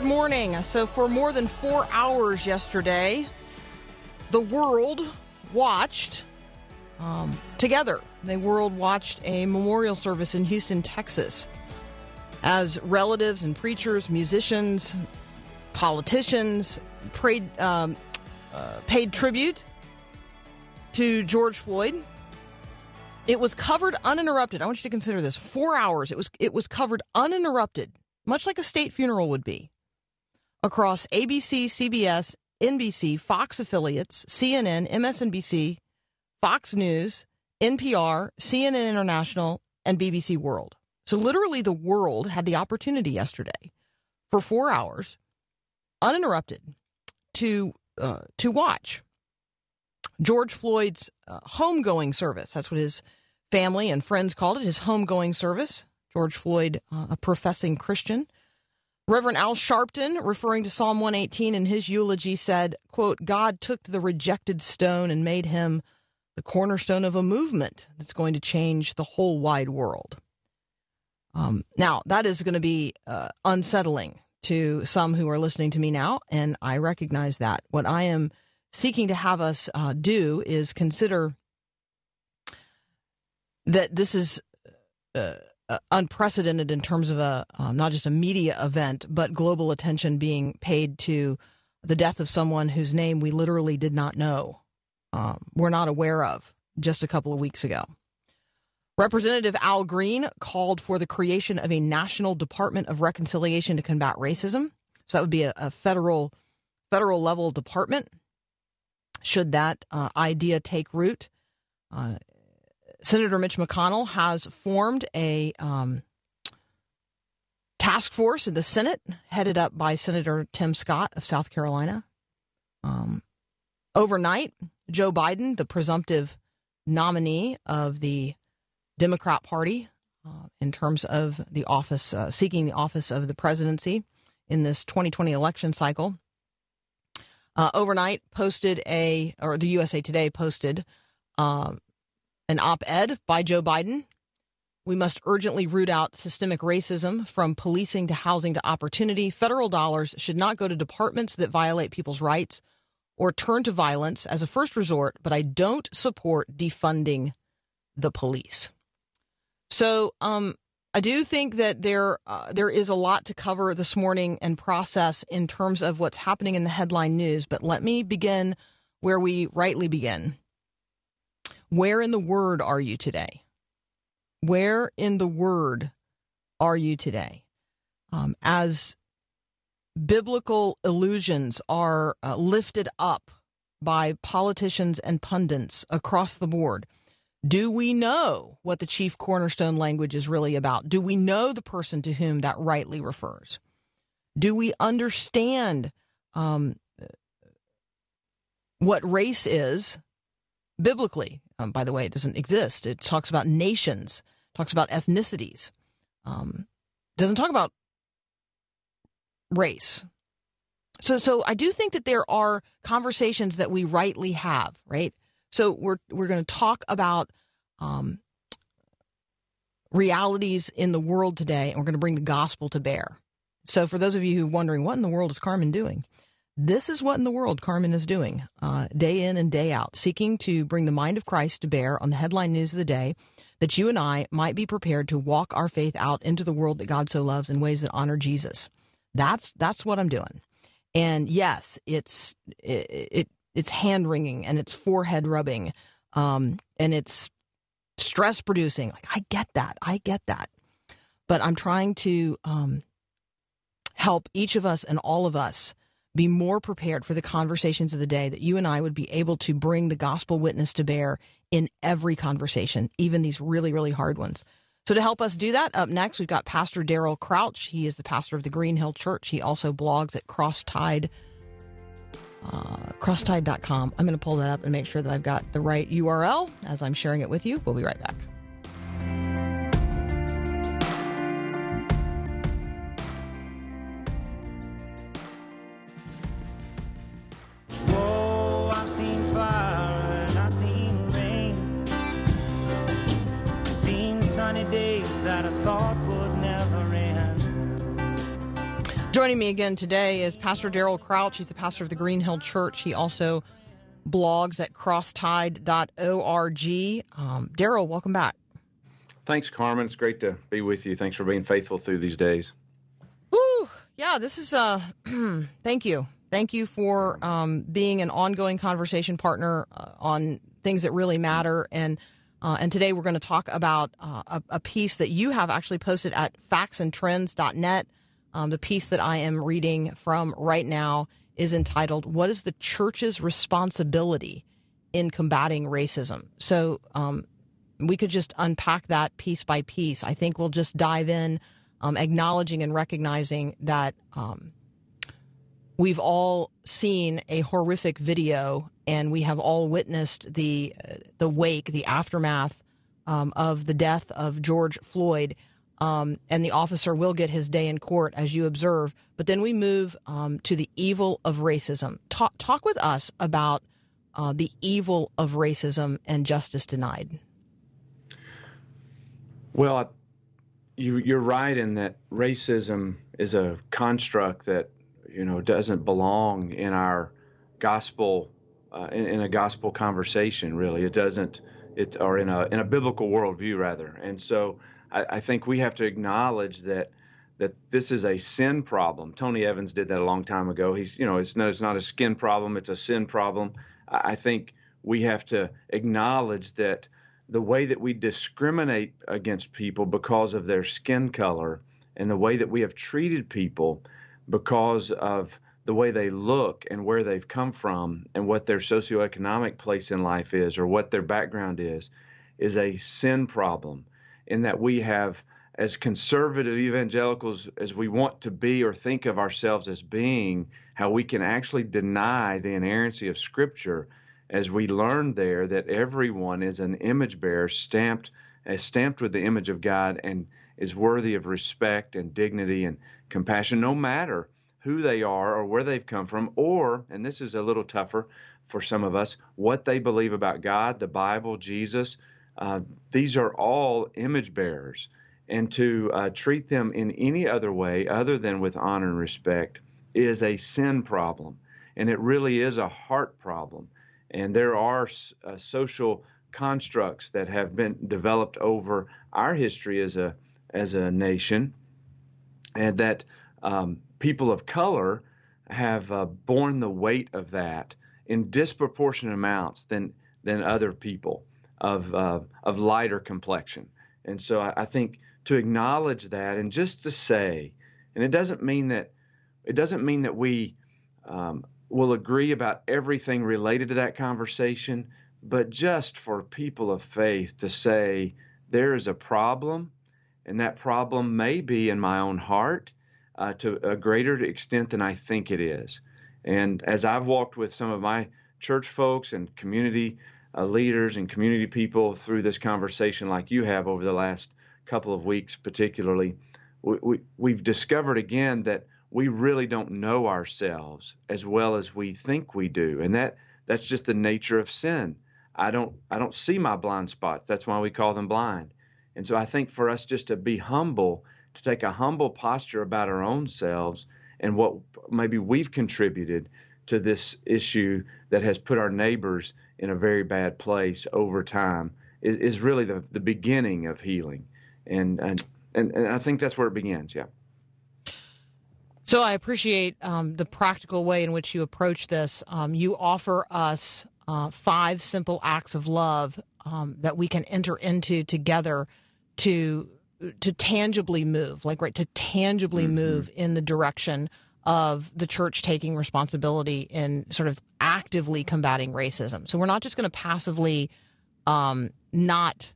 Good morning. So, for more than four hours yesterday, the world watched um, together. The world watched a memorial service in Houston, Texas, as relatives and preachers, musicians, politicians prayed, um, uh, paid tribute to George Floyd. It was covered uninterrupted. I want you to consider this: four hours. It was it was covered uninterrupted, much like a state funeral would be, across ABC, CBS, NBC, Fox affiliates, CNN, MSNBC, Fox News, NPR, CNN International, and BBC World. So, literally, the world had the opportunity yesterday for four hours, uninterrupted, to uh, to watch George Floyd's uh, homegoing service. That's what his family and friends called it. His homegoing service. George Floyd, uh, a professing Christian. Reverend Al Sharpton, referring to Psalm 118 in his eulogy, said, quote, God took the rejected stone and made him the cornerstone of a movement that's going to change the whole wide world. Um, now, that is going to be uh, unsettling to some who are listening to me now, and I recognize that. What I am seeking to have us uh, do is consider that this is uh, unprecedented in terms of a um, not just a media event, but global attention being paid to the death of someone whose name we literally did not know, um, we're not aware of just a couple of weeks ago. Representative Al Green called for the creation of a national Department of Reconciliation to combat racism. So that would be a, a federal federal level department. Should that uh, idea take root, uh, Senator Mitch McConnell has formed a um, task force in the Senate, headed up by Senator Tim Scott of South Carolina. Um, overnight, Joe Biden, the presumptive nominee of the Democrat Party uh, in terms of the office, uh, seeking the office of the presidency in this 2020 election cycle, uh, overnight posted a, or the USA Today posted um, an op ed by Joe Biden. We must urgently root out systemic racism from policing to housing to opportunity. Federal dollars should not go to departments that violate people's rights or turn to violence as a first resort, but I don't support defunding the police. So, um, I do think that there uh, there is a lot to cover this morning and process in terms of what's happening in the headline news. But let me begin where we rightly begin. Where in the Word are you today? Where in the Word are you today? Um, as biblical illusions are uh, lifted up by politicians and pundits across the board, do we know what the chief cornerstone language is really about? Do we know the person to whom that rightly refers? Do we understand um, what race is biblically? Um, by the way, it doesn't exist. It talks about nations, talks about ethnicities, um, doesn't talk about race. So, so I do think that there are conversations that we rightly have, right? So we're we're going to talk about um, realities in the world today, and we're going to bring the gospel to bear. So, for those of you who are wondering, what in the world is Carmen doing? This is what in the world Carmen is doing uh, day in and day out, seeking to bring the mind of Christ to bear on the headline news of the day, that you and I might be prepared to walk our faith out into the world that God so loves in ways that honor Jesus. That's that's what I'm doing. And yes, it's it, it it's hand wringing and it's forehead rubbing, um, and it's stress producing. Like I get that, I get that, but I'm trying to um, help each of us and all of us be more prepared for the conversations of the day, that you and I would be able to bring the gospel witness to bear in every conversation, even these really, really hard ones. So, to help us do that, up next, we've got Pastor Daryl Crouch. He is the pastor of the Green Hill Church. He also blogs at Crosstide, uh, crosstide.com. I'm going to pull that up and make sure that I've got the right URL as I'm sharing it with you. We'll be right back. Joining me again today is Pastor Daryl Crouch. He's the pastor of the Green Hill Church. He also blogs at crosstide.org. Um, Daryl, welcome back. Thanks, Carmen. It's great to be with you. Thanks for being faithful through these days. Woo! Yeah, this is uh thank you. Thank you for um, being an ongoing conversation partner uh, on things that really matter. And uh, and today we're going to talk about uh, a, a piece that you have actually posted at factsandtrends.net. Um, the piece that I am reading from right now is entitled "What is the Church's Responsibility in Combating Racism?" So um, we could just unpack that piece by piece. I think we'll just dive in, um, acknowledging and recognizing that um, we've all seen a horrific video, and we have all witnessed the the wake, the aftermath um, of the death of George Floyd. Um, and the officer will get his day in court, as you observe. But then we move um, to the evil of racism. Talk, talk with us about uh, the evil of racism and justice denied. Well, you, you're right in that racism is a construct that you know doesn't belong in our gospel uh, in, in a gospel conversation. Really, it doesn't. It or in a in a biblical worldview rather. And so I, I think we have to acknowledge that that this is a sin problem. Tony Evans did that a long time ago. He's you know it's no it's not a skin problem. It's a sin problem. I, I think we have to acknowledge that the way that we discriminate against people because of their skin color and the way that we have treated people because of the way they look and where they've come from and what their socioeconomic place in life is or what their background is is a sin problem in that we have as conservative evangelicals as we want to be or think of ourselves as being how we can actually deny the inerrancy of scripture as we learn there that everyone is an image bearer stamped as stamped with the image of God and is worthy of respect and dignity and compassion no matter who they are or where they've come from or and this is a little tougher for some of us what they believe about God the Bible Jesus uh, these are all image bearers. And to uh, treat them in any other way other than with honor and respect is a sin problem. And it really is a heart problem. And there are uh, social constructs that have been developed over our history as a as a nation, and that um, people of color have uh, borne the weight of that in disproportionate amounts than than other people of uh, of lighter complexion. And so I, I think to acknowledge that and just to say, and it doesn't mean that it doesn't mean that we um, will agree about everything related to that conversation, but just for people of faith to say there is a problem, and that problem may be in my own heart uh, to a greater extent than I think it is. And as I've walked with some of my church folks and community uh, leaders and community people through this conversation, like you have over the last couple of weeks, particularly, we, we, we've discovered again that we really don't know ourselves as well as we think we do, and that that's just the nature of sin. I don't I don't see my blind spots. That's why we call them blind. And so I think for us just to be humble, to take a humble posture about our own selves and what maybe we've contributed to this issue that has put our neighbors in a very bad place over time is, is really the, the beginning of healing. And, and and and I think that's where it begins. Yeah. So I appreciate um, the practical way in which you approach this. Um, you offer us uh, five simple acts of love um, that we can enter into together to to tangibly move, like right to tangibly move in the direction of the church taking responsibility in sort of actively combating racism. So we're not just going to passively um, not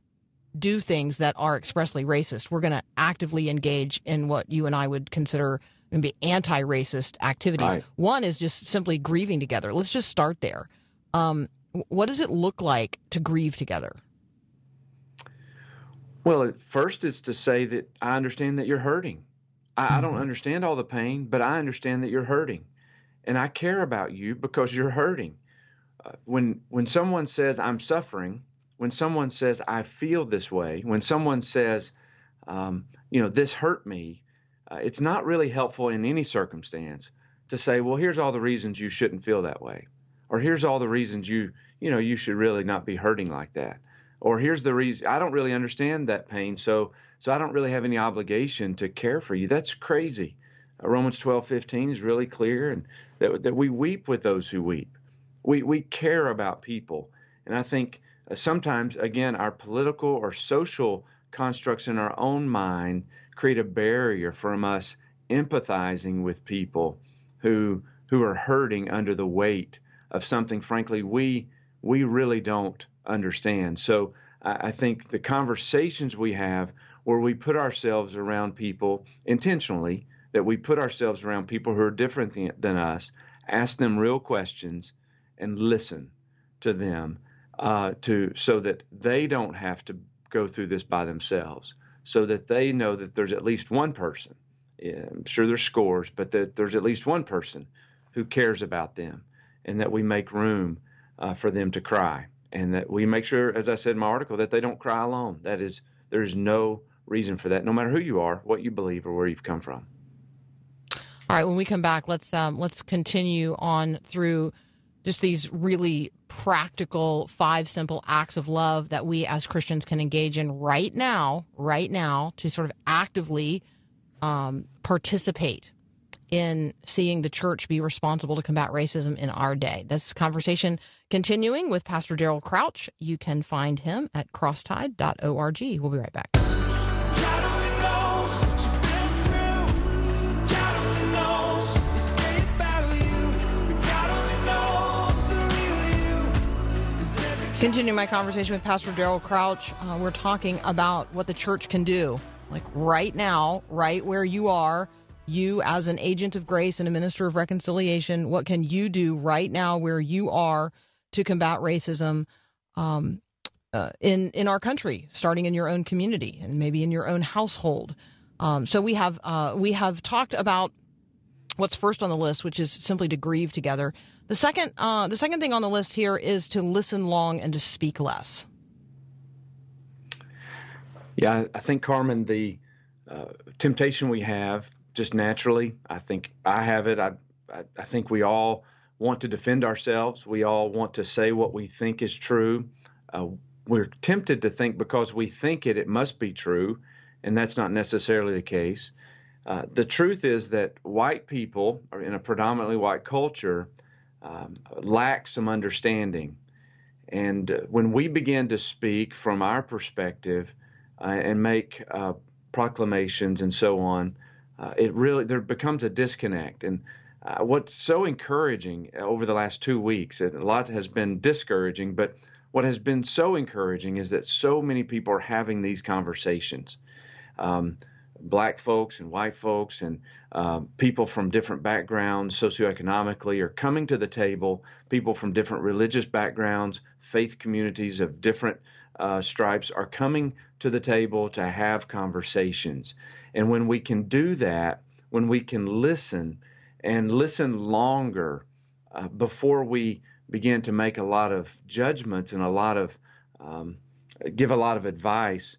do things that are expressly racist. We're going to actively engage in what you and I would consider maybe anti-racist activities. Right. One is just simply grieving together. Let's just start there. Um, what does it look like to grieve together? Well, at first, it's to say that I understand that you're hurting. I, I don't understand all the pain, but I understand that you're hurting, and I care about you because you're hurting. Uh, when when someone says I'm suffering, when someone says I feel this way, when someone says, um, you know, this hurt me, uh, it's not really helpful in any circumstance to say, well, here's all the reasons you shouldn't feel that way, or here's all the reasons you you know you should really not be hurting like that or here's the reason I don't really understand that pain, so so I don't really have any obligation to care for you. That's crazy. Uh, Romans twelve fifteen is really clear, and that that we weep with those who weep. We we care about people, and I think uh, sometimes again our political or social constructs in our own mind create a barrier from us empathizing with people who who are hurting under the weight of something frankly we we really don't understand. So I, I think the conversations we have where we put ourselves around people intentionally, that we put ourselves around people who are different than, than us, ask them real questions, and listen to them, uh, to so that they don't have to go through this by themselves, so that they know that there's at least one person. yeah, I'm sure there's scores, but that there's at least one person who cares about them, and that we make room uh, for them to cry and that we make sure, as I said in my article, that they don't cry alone. That is, there is no reason for that, no matter who you are, what you believe, or where you've come from. All right, when we come back, let's um, let's continue on through just these really practical five simple acts of love that we as Christians can engage in right now, right now, to sort of actively um, participate in seeing the church be responsible to combat racism in our day. This conversation continuing with Pastor Daryl Crouch. You can find him at crosstide.org. We'll be right back. Continuing my conversation with Pastor Daryl Crouch, uh, we're talking about what the church can do, like right now, right where you are. You, as an agent of grace and a minister of reconciliation, what can you do right now where you are to combat racism um, uh, in in our country, starting in your own community and maybe in your own household? Um, so we have uh, we have talked about what's first on the list, which is simply to grieve together. The second, uh, the second thing on the list here is to listen long and to speak less. Yeah, I- think Carmen, the uh, temptation we have just naturally, I think I have it. I, I I think we all want to defend ourselves. We all want to say what we think is true. Uh, we're tempted to think because we think it, it must be true, and that's not necessarily the case. Uh, the truth is that white people, in a predominantly white culture, um, lack some understanding. And uh, when we begin to speak from our perspective uh, and make uh, proclamations and so on, it really there becomes a disconnect. And what's so encouraging over the last two weeks, a lot has been discouraging, but what has been so encouraging is that so many people are having these conversations. Um, black folks and white folks and uh, people from different backgrounds socioeconomically are coming to the table. People from different religious backgrounds, faith communities of different uh, stripes are coming to the table to have conversations. And when we can do that, when we can listen and listen longer uh, before we begin to make a lot of judgments and a lot of um, give a lot of advice,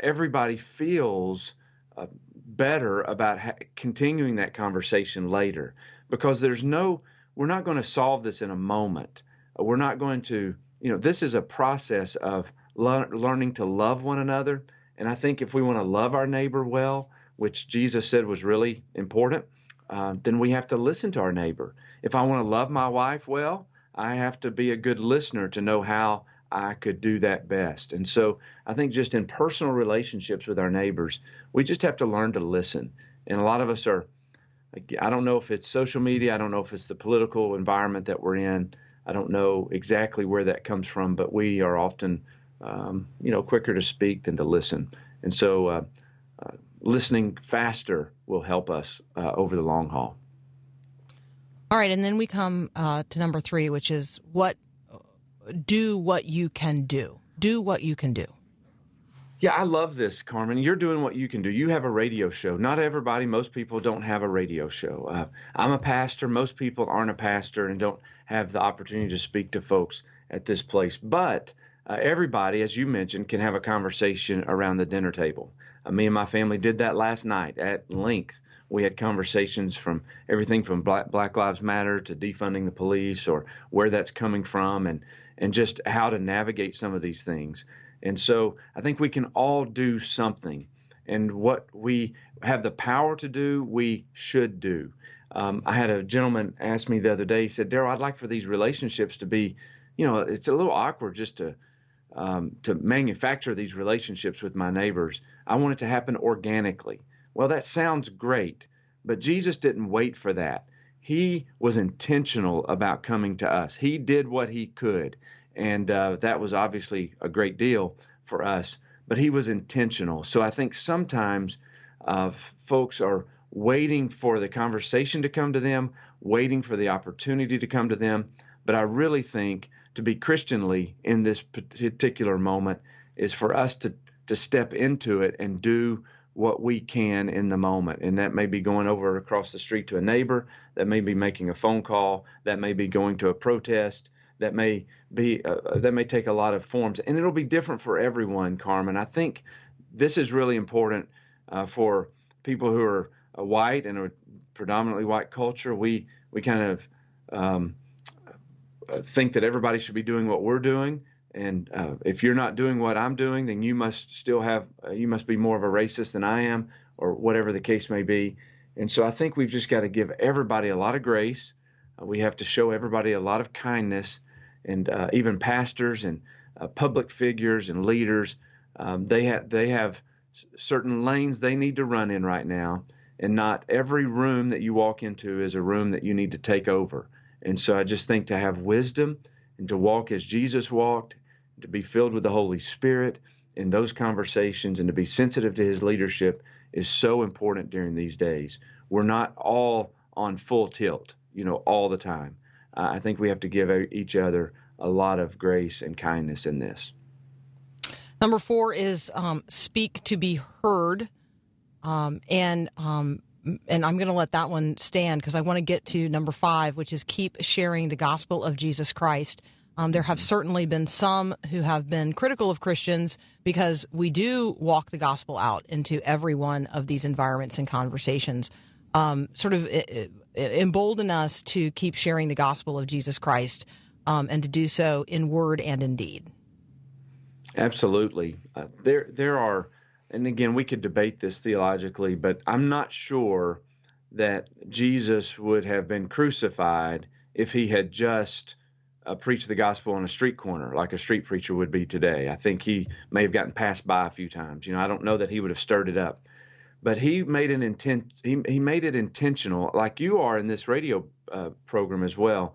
everybody feels uh, better about ha- continuing that conversation later. Because there's no we're not going to solve this in a moment. We're not going to you know this is a process of lear- learning to love one another. And i think if we want to love our neighbor well which jesus said was really important uh, then we have to listen to our neighbor. If i want to love my wife well i have to be a good listener to know how I could do that best. And so I think just in personal relationships with our neighbors, we just have to learn to listen. And a lot of us are I don't know if it's social media. I don't know if it's the political environment that we're in. I don't know exactly where that comes from, but we are often, um, you know, quicker to speak than to listen. And so, uh, uh, listening faster will help us uh, over the long haul. All right, and then we come uh, to number three, which is what do what you can do. Do what you can do. Yeah, I love this, Carmen. You're doing what you can do. You have a radio show. Not everybody, most people don't have a radio show. Uh, I'm a pastor. Most people aren't a pastor and don't have the opportunity to speak to folks at this place. But uh, everybody, as you mentioned, can have a conversation around the dinner table. Uh, me and my family did that last night at length. We had conversations from everything from Black, Black Lives Matter to defunding the police or where that's coming from and, and just how to navigate some of these things. And so I think we can all do something. And what we have the power to do, we should do. Um, I had a gentleman ask me the other day, he said, Daryl, I'd like for these relationships to be, you know, it's a little awkward just to. Um, to manufacture these relationships with my neighbors, I want it to happen organically. Well, that sounds great, but Jesus didn't wait for that. He was intentional about coming to us. He did what he could, and uh, that was obviously a great deal for us. But he was intentional. So I think sometimes uh, folks are waiting for the conversation to come to them, waiting for the opportunity to come to them. But I really think to be Christianly in this particular moment is for us to to step into it and do what we can in the moment. And that may be going over across the street to a neighbor, that may be making a phone call, that may be going to a protest, that may be uh, that may take a lot of forms, and it'll be different for everyone. Carmen, I think this is really important uh, for people who are uh, white and a predominantly white culture. We we kind of um, think that everybody should be doing what we're doing, and uh, if you're not doing what I'm doing, then you must still have uh, you must be more of a racist than I am, or whatever the case may be. And so I think we've just got to give everybody a lot of grace. Uh, we have to show everybody a lot of kindness, and uh, even pastors and uh, public figures and leaders, um, they have they have certain lanes they need to run in right now, and not every room that you walk into is a room that you need to take over. And so I just think to have wisdom and to walk as Jesus walked, to be filled with the Holy Spirit in those conversations, and to be sensitive to His leadership is so important during these days. We're not all on full tilt, you know, all the time. Uh, I think we have to give each other a lot of grace and kindness in this. Number four is um, speak to be heard, um, and um, and I'm going to let that one stand because I want to get to number five, which is keep sharing the gospel of Jesus Christ. Um, there have certainly been some who have been critical of Christians because we do walk the gospel out into every one of these environments and conversations. Um, sort of it, it embolden us to keep sharing the gospel of Jesus Christ um, and to do so in word and in deed. Absolutely. Uh, there, there are, and again, we could debate this theologically, but I'm not sure that Jesus would have been crucified if he had just uh, preached the gospel on a street corner like a street preacher would be today. I think he may have gotten passed by a few times. You know, I don't know that he would have stirred it up, but he made an intent. He he made it intentional, like you are in this radio uh, program as well,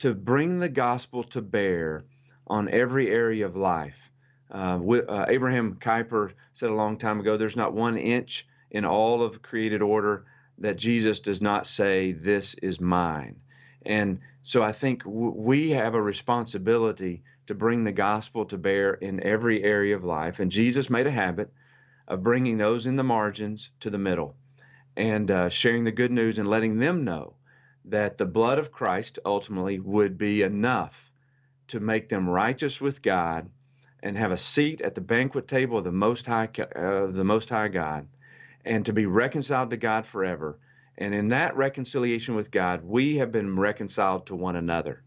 to bring the gospel to bear on every area of life. Uh, uh, Abraham Kuyper said a long time ago, "There's not one inch in all of created order that Jesus does not say, "This is mine." And so I think w- we have a responsibility to bring the gospel to bear in every area of life. And Jesus made a habit of bringing those in the margins to the middle and uh, sharing the good news and letting them know that the blood of Christ ultimately would be enough to make them righteous with God and have a seat at the banquet table of the Most High, uh, the Most High God, and to be reconciled to God forever. And in that reconciliation with God, we have been reconciled to one another.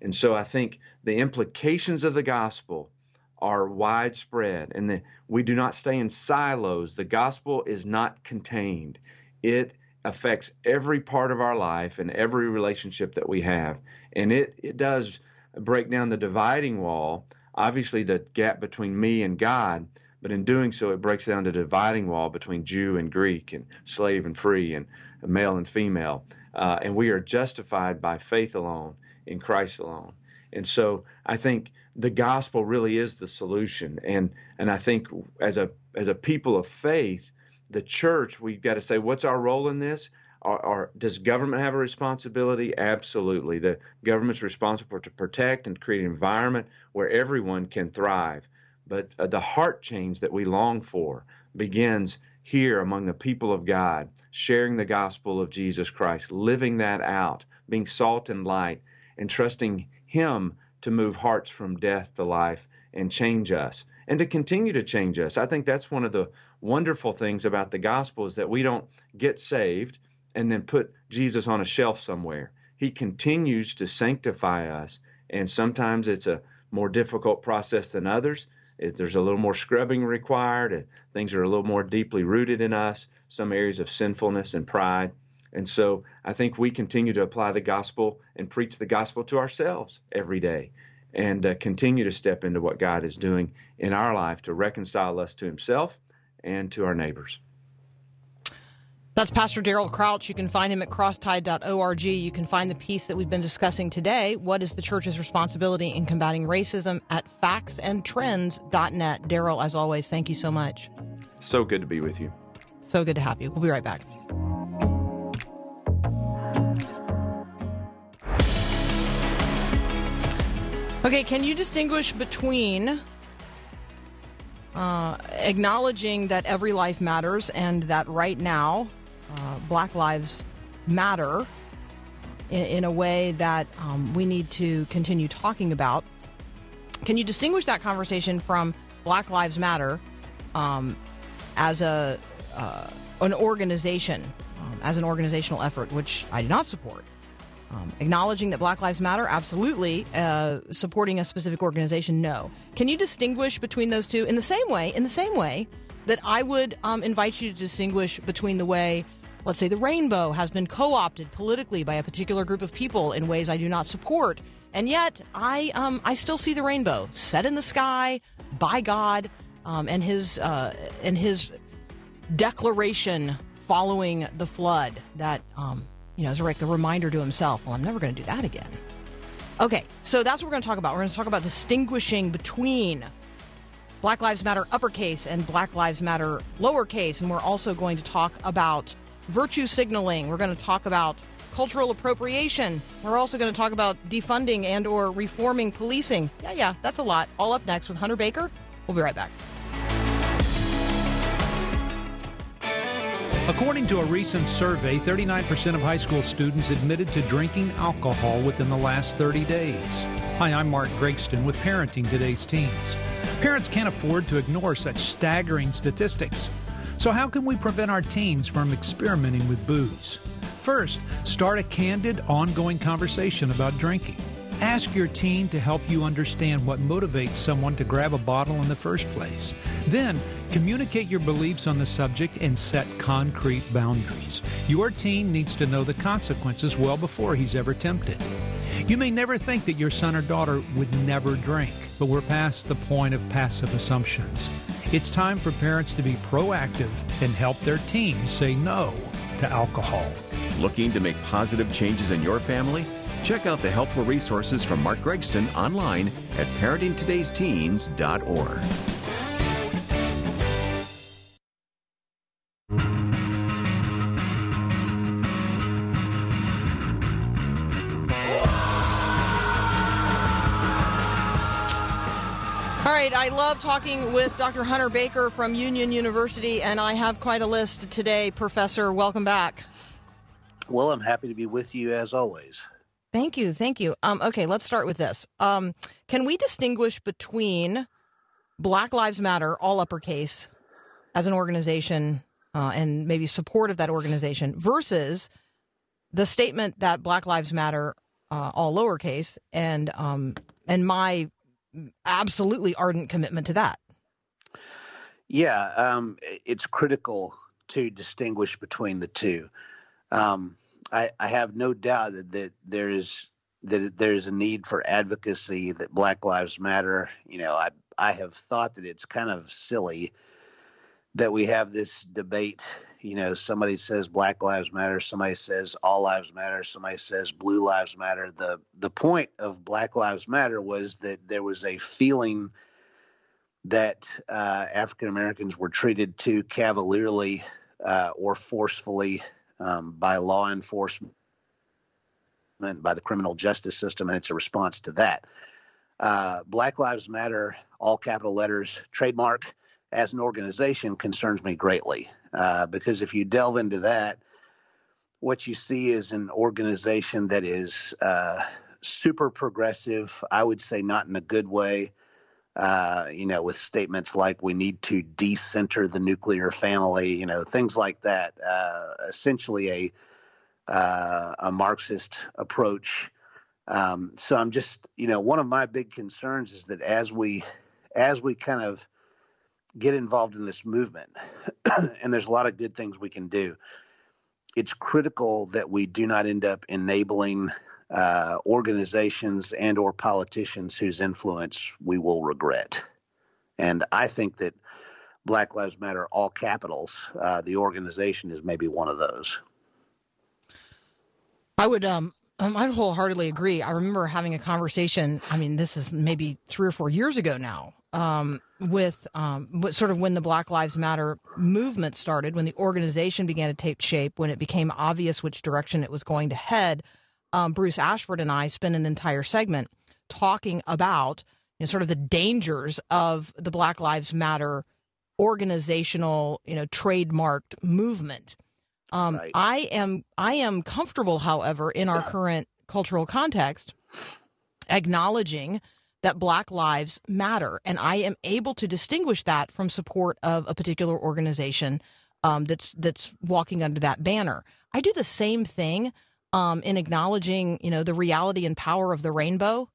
And so I think the implications of the gospel are widespread, and we do not stay in silos. The gospel is not contained. It affects every part of our life and every relationship that we have. And it, it does break down the dividing wall obviously the gap between me and God, but in doing so, it breaks down the dividing wall between Jew and Greek and slave and free. And male and female, uh, and we are justified by faith alone in Christ alone. And so I think the gospel really is the solution. And and I think as a as a people of faith, the church we've got to say, what's our role in this? Or, or does government have a responsibility? Absolutely. The government's responsible to protect and create an environment where everyone can thrive. But uh, the heart change that we long for begins here among the people of God, sharing the gospel of Jesus Christ, living that out, being salt and light, and trusting Him to move hearts from death to life and change us and to continue to change us. I think that's one of the wonderful things about the gospel is that we don't get saved and then put Jesus on a shelf somewhere. He continues to sanctify us, and sometimes it's a more difficult process than others. It, there's a little more scrubbing required, things are a little more deeply rooted in us, some areas of sinfulness and pride. And so I think we continue to apply the gospel and preach the gospel to ourselves every day and uh, continue to step into what God is doing in our life to reconcile us to Himself and to our neighbors. That's Pastor Daryl Crouch. You can find him at crosstide.org. You can find the piece that we've been discussing today, What is the Church's Responsibility in Combating Racism, at factsandtrends.net. Daryl, as always, thank you so much. So good to be with you. So good to have you. We'll be right back. Okay, can you distinguish between uh, acknowledging that every life matters and that right now uh, Black Lives Matter in, in a way that um, we need to continue talking about? Can you distinguish that conversation from Black Lives Matter um, as a uh, an organization, um, as an organizational effort, which I do not support? Um, acknowledging that Black Lives Matter, absolutely. Uh, supporting a specific organization, no. Can you distinguish between those two in the same way? In the same way that I would um, invite you to distinguish between the way, let's say, the rainbow has been co-opted politically by a particular group of people in ways I do not support, and yet I um, I still see the rainbow set in the sky by God um, and his uh, and his declaration following the flood that um, you know, as like the reminder to himself, well, I'm never going to do that again. Okay, so that's what we're going to talk about. We're going to talk about distinguishing between Black Lives Matter uppercase and Black Lives Matter lowercase, and we're also going to talk about virtue signaling. We're going to talk about cultural appropriation. We're also going to talk about defunding and or reforming policing. Yeah, yeah, that's a lot. All up next with Hunter Baker. We'll be right back. According to a recent survey, 39% of high school students admitted to drinking alcohol within the last 30 days. Hi, I'm Mark Gregston with Parenting Today's Teens. Parents can't afford to ignore such staggering statistics. So, how can we prevent our teens from experimenting with booze? First, start a candid, ongoing conversation about drinking. Ask your teen to help you understand what motivates someone to grab a bottle in the first place. Then, communicate your beliefs on the subject and set concrete boundaries. Your teen needs to know the consequences well before he's ever tempted. You may never think that your son or daughter would never drink, but we're past the point of passive assumptions. It's time for parents to be proactive and help their teens say no to alcohol. Looking to make positive changes in your family? Check out the helpful resources from Mark Gregston online at parentingtodaysteens.org. I love talking with Dr. Hunter Baker from Union University, and I have quite a list today. Professor, welcome back. Well, I'm happy to be with you as always. Thank you, thank you. Um, okay, let's start with this. Um, can we distinguish between Black Lives Matter, all uppercase, as an organization, uh, and maybe support of that organization, versus the statement that Black Lives Matter, uh, all lowercase, and um, and my absolutely ardent commitment to that. Yeah, um, it's critical to distinguish between the two. Um, I, I have no doubt that, that there is that there is a need for advocacy that Black Lives Matter. You know, I I have thought that it's kind of silly that we have this debate You know, somebody says Black Lives Matter, somebody says All Lives Matter, somebody says Blue Lives Matter. The the point of Black Lives Matter was that there was a feeling that uh, African Americans were treated too cavalierly uh, or forcefully um, by law enforcement, and by the criminal justice system, and it's a response to that. Uh, Black Lives Matter, all capital letters, trademark as an organization concerns me greatly uh, because if you delve into that, what you see is an organization that is uh, super progressive. I would say not in a good way. Uh, you know, with statements like "we need to decenter the nuclear family," you know, things like that. Uh, essentially, a uh, a Marxist approach. Um, so I'm just, you know, one of my big concerns is that as we as we kind of get involved in this movement, and there's a lot of good things we can do. It's critical that we do not end up enabling uh, organizations and or politicians whose influence we will regret. And I think that Black Lives Matter, all capitals, uh, the organization is maybe one of those. I would um, um I wholeheartedly agree. I remember having a conversation. I mean, this is maybe three or four years ago now. Um, with um, sort of when the Black Lives Matter movement started, when the organization began to take shape, when it became obvious which direction it was going to head. Um, Bruce Ashford and I spent an entire segment talking about you know, sort of the dangers of the Black Lives Matter organizational, you know, trademarked movement. Um, Right. I am I am comfortable, however, in our current cultural context, acknowledging that Black Lives Matter, and I am able to distinguish that from support of a particular organization um, that's that's walking under that banner. I do the same thing um, in acknowledging, you know, the reality and power of the rainbow,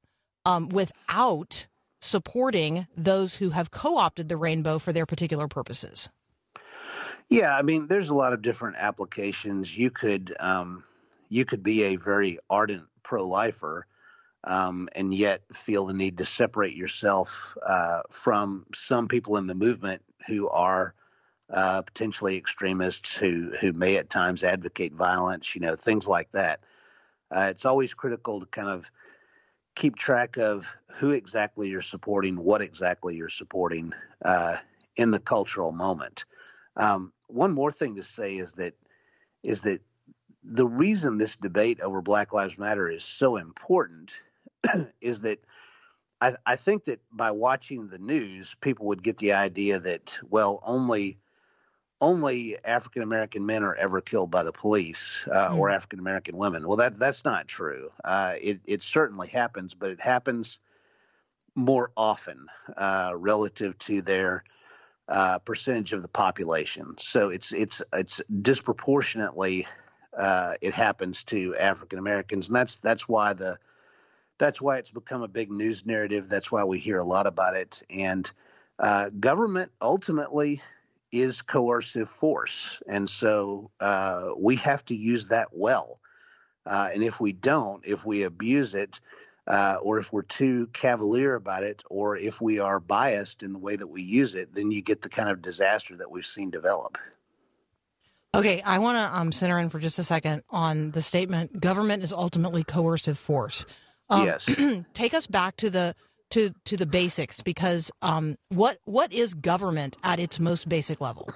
um, without supporting those who have co-opted the rainbow for their particular purposes. Yeah, I mean, there's a lot of different applications. You could um, you could be a very ardent pro-lifer, um, and yet feel the need to separate yourself uh, from some people in the movement who are uh, potentially extremists who who may at times advocate violence. You know, things like that. Uh, it's always critical to kind of keep track of who exactly you're supporting, what exactly you're supporting uh, in the cultural moment. Um, one more thing to say is that is that the reason this debate over Black Lives Matter is so important is that I, I think that by watching the news, people would get the idea that well, only only African American men are ever killed by the police uh, or African American women. Well, that that's not true. Uh, it it certainly happens, but it happens more often uh, relative to their uh, percentage of the population. So it's it's it's disproportionately uh, it happens to African Americans, and that's that's why the that's why it's become a big news narrative. That's why we hear a lot about it. And uh, government ultimately is coercive force, and so uh, we have to use that well. Uh, and if we don't, if we abuse it, uh, or if we're too cavalier about it, or if we are biased in the way that we use it, then you get the kind of disaster that we've seen develop. Okay, I want to um, center in for just a second on the statement: "Government is ultimately coercive force." Um, yes. take us back to the to to the basics, because um, what what is government at its most basic level?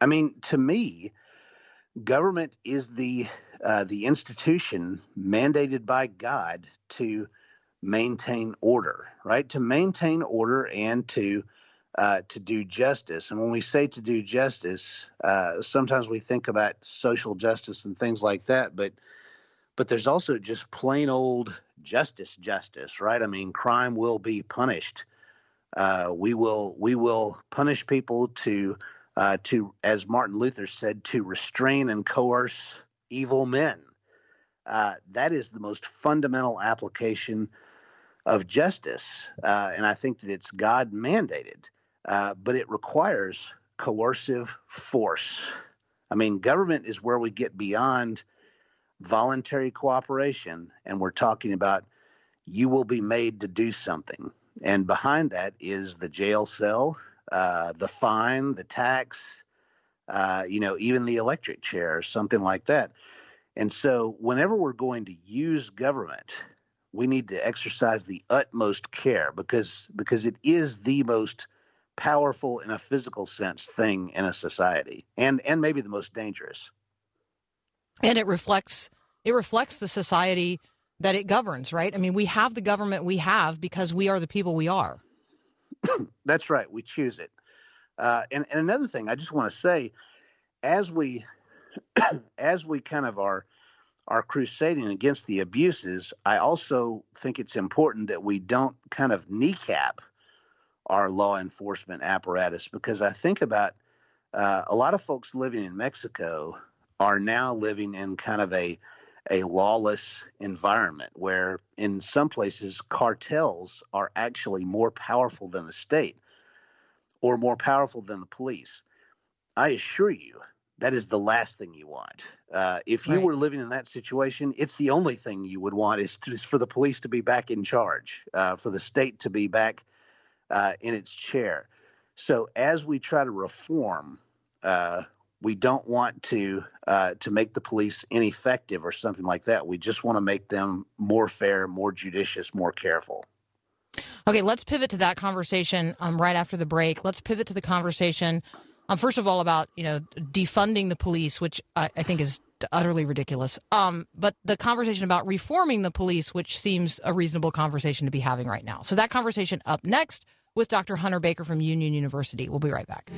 I mean, to me, government is the uh, the institution mandated by God to maintain order, right? To maintain order and to uh, to do justice. And when we say to do justice, uh, sometimes we think about social justice and things like that, but but there's also just plain old justice, justice, right? I mean, crime will be punished. Uh, we will we will punish people to uh, to, as Martin Luther said, to restrain and coerce evil men. Uh, that is the most fundamental application of justice, uh, and I think that it's God mandated, uh, but it requires coercive force. I mean, government is where we get beyond voluntary cooperation, and we're talking about you will be made to do something. And behind that is the jail cell, uh, the fine, the tax, uh, you know, even the electric chair something like that. And so, whenever we're going to use government, we need to exercise the utmost care because because it is the most powerful in a physical sense thing in a society, and and maybe the most dangerous. And it reflects it reflects the society that it governs right i mean we have the government we have because we are the people we are That's right. We choose it. Uh, and, and another thing, I just want to say, as we as we kind of are are crusading against the abuses, I also think it's important that we don't kind of kneecap our law enforcement apparatus because I think about uh, a lot of folks living in Mexico are now living in kind of a a lawless environment where in some places cartels are actually more powerful than the state or more powerful than the police. I assure you that is the last thing you want. Uh, if you Right. were living in that situation, it's the only thing you would want is, to, is for the police to be back in charge, uh, for the state to be back uh, in its chair. So as we try to reform, uh, we don't want to uh, to make the police ineffective or something like that. We just want to make them more fair, more judicious, more careful. okay let's pivot to that conversation um, right after the break. Let's pivot to the conversation um, first of all about you know defunding the police which i, I think is utterly ridiculous. Um, but the conversation about reforming the police which seems a reasonable conversation to be having right now. So that conversation up next with dr hunter baker from union university. We'll be right back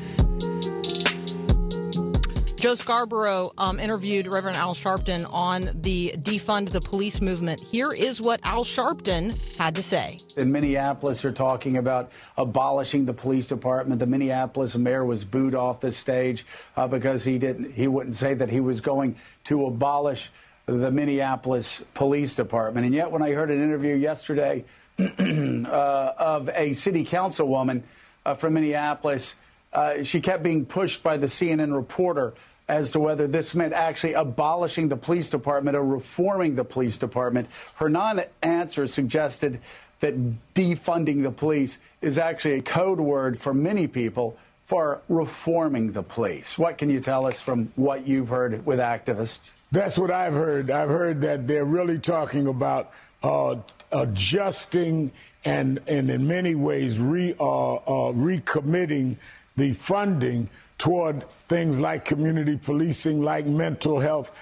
Joe Scarborough um, interviewed Reverend Al Sharpton on the defund the police movement. Here is what Al Sharpton had to say. In Minneapolis, they're talking about abolishing the police department. The Minneapolis mayor was booed off the stage uh, because he didn't. He wouldn't say that he was going to abolish the Minneapolis police department. And yet, when I heard an interview yesterday uh, of a city councilwoman uh, from Minneapolis, uh, she kept being pushed by the CNN reporter as to whether this meant actually abolishing the police department or reforming the police department. Her non answer suggested that defunding the police is actually a code word for many people for reforming the police. What can you tell us from what you've heard with activists? That's what I've heard. I've heard that they're really talking about uh, adjusting and, and in many ways re, uh, uh, recommitting the funding toward things like community policing, like mental health,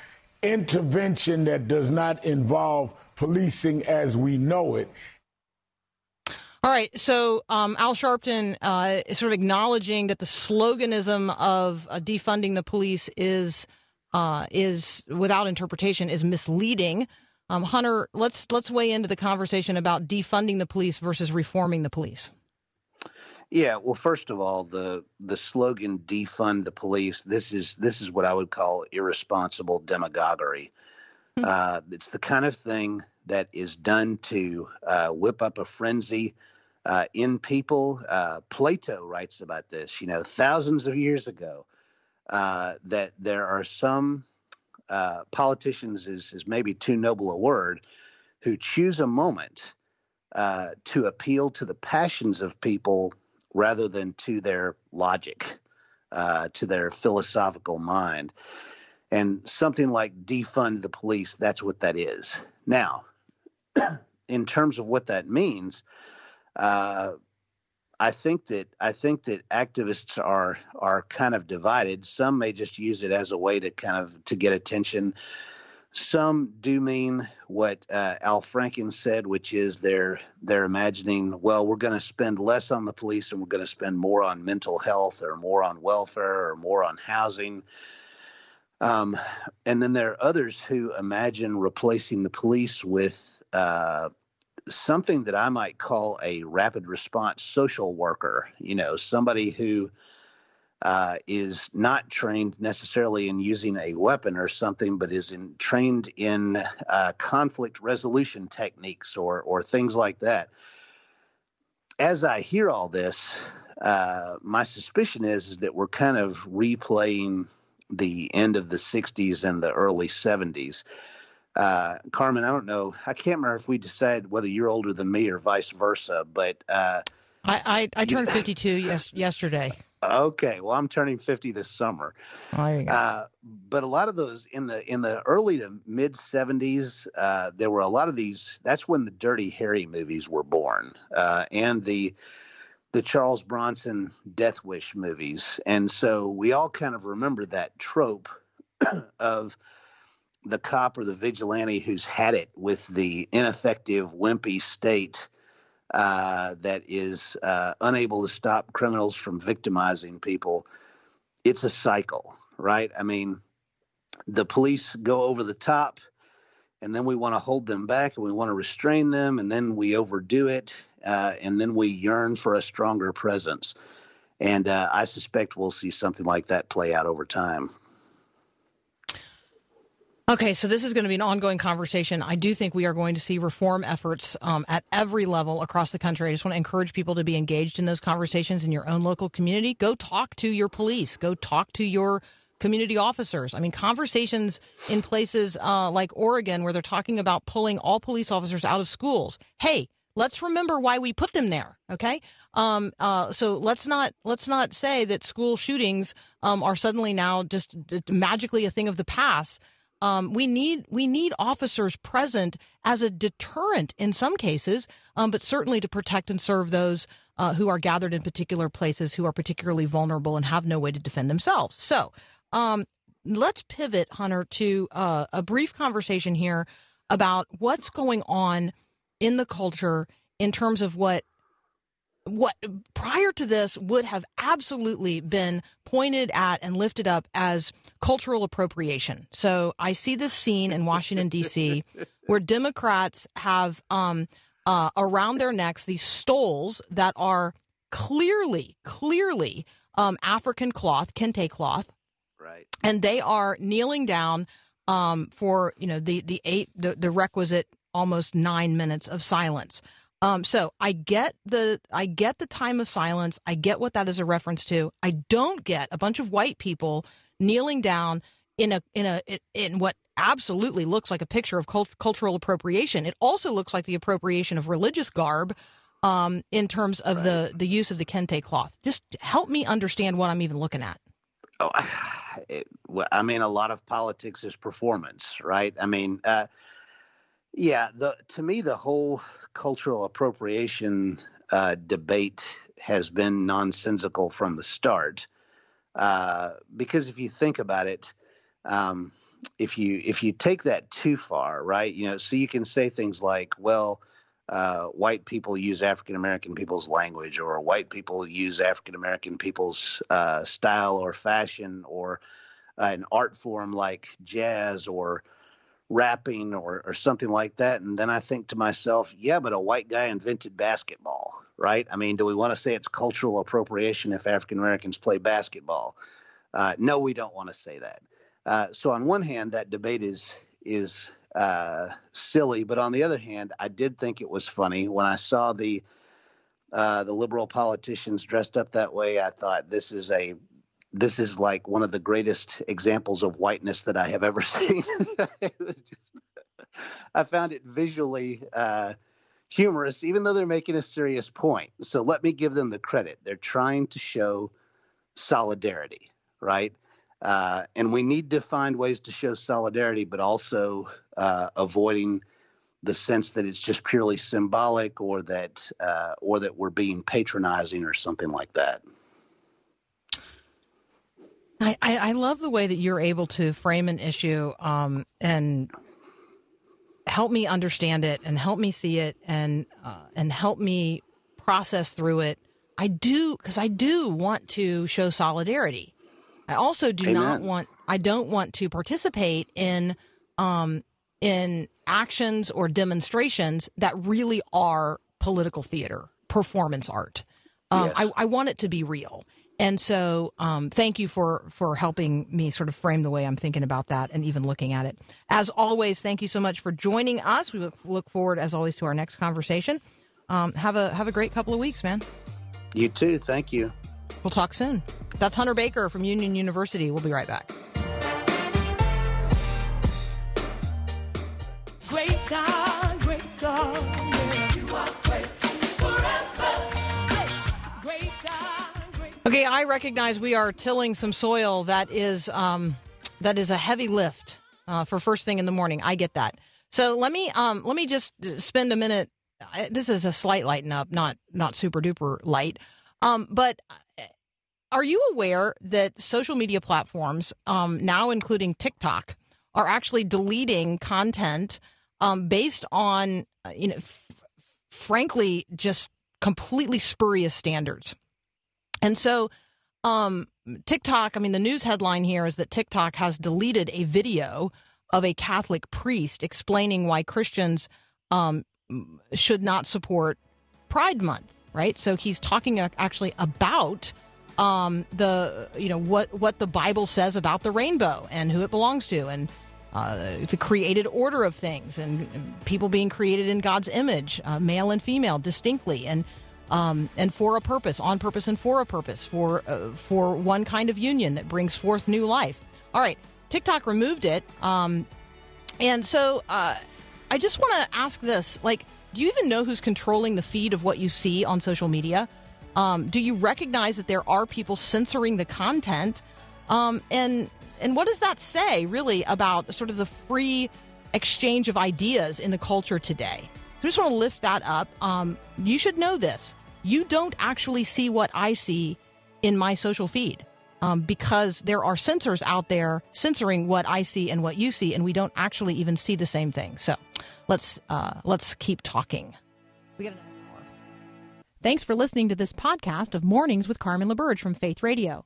intervention that does not involve policing as we know it. All right, so um, Al Sharpton uh, is sort of acknowledging that the sloganism of uh, defunding the police is uh, is without interpretation is misleading. Um, Hunter, let's let's weigh into the conversation about defunding the police versus reforming the police. Yeah, well, first of all, the the slogan "defund the police" this is this is what I would call irresponsible demagoguery. Uh, it's the kind of thing that is done to uh, whip up a frenzy uh, in people. Uh, Plato writes about this, you know, thousands of years ago. Uh, that there are some uh, politicians is is maybe too noble a word, who choose a moment uh, to appeal to the passions of people rather than to their logic, uh, to their philosophical mind. And something like defund the police, that's what that is. Now, in terms of what that means, uh, I think that I think that activists are are kind of divided. Some may just use it as a way to kind of to get attention. Some do mean what uh, Al Franken said, which is they're they're imagining, well, we're going to spend less on the police and we're going to spend more on mental health or more on welfare or more on housing. Um, and then there are others who imagine replacing the police with uh, something that I might call a rapid response social worker. You know, somebody who uh, is not trained necessarily in using a weapon or something, but is in, trained in uh, conflict resolution techniques or or things like that. As I hear all this, uh, my suspicion is is that we're kind of replaying the end of the '60s and the early '70s. Uh, Carmen, I don't know. I can't remember if we decided whether you're older than me or vice versa, but uh, I I, I turned fifty two yes, yesterday. Okay, well, I'm turning 50 this summer. Oh, there you go. Uh, but a lot of those in the in the early to mid 70s, uh, there were a lot of these. That's when the Dirty Harry movies were born, uh, and the the Charles Bronson Death Wish movies. And so we all kind of remember that trope of the cop or the vigilante who's had it with the ineffective, wimpy state uh, that is uh, unable to stop criminals from victimizing people. It's a cycle, right? I mean, the police go over the top, and then we want to hold them back and we want to restrain them, and then we overdo it, uh, and then we yearn for a stronger presence. And uh, I suspect we'll see something like that play out over time. Okay, so this is going to be an ongoing conversation. I do think we are going to see reform efforts um, at every level across the country. I just want to encourage people to be engaged in those conversations in your own local community. Go talk to your police. Go talk to your community officers. I mean, conversations in places uh, like Oregon where they're talking about pulling all police officers out of schools. Hey, let's remember why we put them there. Okay, um, uh, so let's not let's not say that school shootings um, are suddenly now just magically a thing of the past. Um, we need we need officers present as a deterrent in some cases, um, but certainly to protect and serve those uh, who are gathered in particular places who are particularly vulnerable and have no way to defend themselves. So um, let's pivot, Hunter, to uh, a brief conversation here about what's going on in the culture in terms of what what prior to this would have absolutely been pointed at and lifted up as cultural appropriation. So I see this scene in Washington D.C. where Democrats have um, uh, around their necks these stoles that are clearly, clearly um, African cloth, kente cloth, Right. and they are kneeling down um, for you know the the eight the, the requisite almost nine minutes of silence. Um, so I get the I get the time of silence. I get what that is a reference to. I don't get a bunch of white people kneeling down in a in a in what absolutely looks like a picture of cult- cultural appropriation. It also looks like the appropriation of religious garb um, in terms of the the use of the kente cloth. Just help me understand what I'm even looking at. Oh, it, well, I mean, a lot of politics is performance, right? I mean, uh, yeah. The to me, the whole cultural appropriation uh, debate has been nonsensical from the start. Uh, because if you think about it, um, if you if you take that too far, right? You know, so you can say things like, well. Uh, white people use African American people's language, or white people use African American people's uh, style or fashion, or uh, an art form like jazz or rapping or, or something like that. And then I think to myself, yeah, but a white guy invented basketball, right? I mean, do we want to say it's cultural appropriation if African Americans play basketball? Uh, no, we don't want to say that. Uh, so on one hand, that debate is is uh, silly, but on the other hand, I did think it was funny when I saw the uh, the liberal politicians dressed up that way. I thought this is a this is like one of the greatest examples of whiteness that I have ever seen. it was just, I found it visually uh, humorous, even though they're making a serious point. So let me give them the credit. They're trying to show solidarity, right? Uh, and we need to find ways to show solidarity, but also uh, avoiding the sense that it's just purely symbolic or that uh, or that we're being patronizing or something like that. I, I, love the way that you're able to frame an issue um, and help me understand it and help me see it and uh, and help me process through it. I do because I do want to show solidarity. I also do not want. I don't want to participate in um, in actions or demonstrations that really are political theater, performance art. Um, Yes. I, I want it to be real. And so, um, thank you for for helping me sort of frame the way I'm thinking about that and even looking at it. As always, thank you so much for joining us. We look, look forward, as always, to our next conversation. Um, have a have a great couple of weeks, man. You too. Thank you. We'll talk soon. That's Hunter Baker from Union University. We'll be right back. Okay, I recognize we are tilling some soil that is um, that is a heavy lift uh, for first thing in the morning. I get that. So let me um, let me just spend a minute. This is a slight lighten up, not not super duper light. Um, but uh, are you aware that social media platforms, um, now including TikTok, are actually deleting content um, based on uh, you know, f- frankly, just completely spurious standards. And so, um, TikTok, I mean, the news headline here is that TikTok has deleted a video of a Catholic priest explaining why Christians um, should not support Pride Month, right? So he's talking actually about um, the, you know, what, what the Bible says about the rainbow and who it belongs to and uh, the created order of things and people being created in God's image, uh, male and female, distinctly, and um, and for a purpose, on purpose, and for a purpose, for uh, for one kind of union that brings forth new life. All right, TikTok removed it, um, and so uh, I just want to ask this: like, do you even know who's controlling the feed of what you see on social media? Um, do you recognize that there are people censoring the content? Um, and and what does that say really about sort of the free exchange of ideas in the culture today? I just want to lift that up. Um, you should know this. You don't actually see what I see in my social feed um, because there are censors out there censoring what I see and what you see, and we don't actually even see the same thing. So let's uh, let's keep talking. We got another hour. Thanks for listening to this podcast of Mornings with Carmen LaBerge from Faith Radio.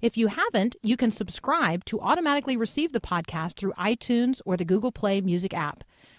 If you haven't, you can subscribe to automatically receive the podcast through iTunes or the Google Play Music app.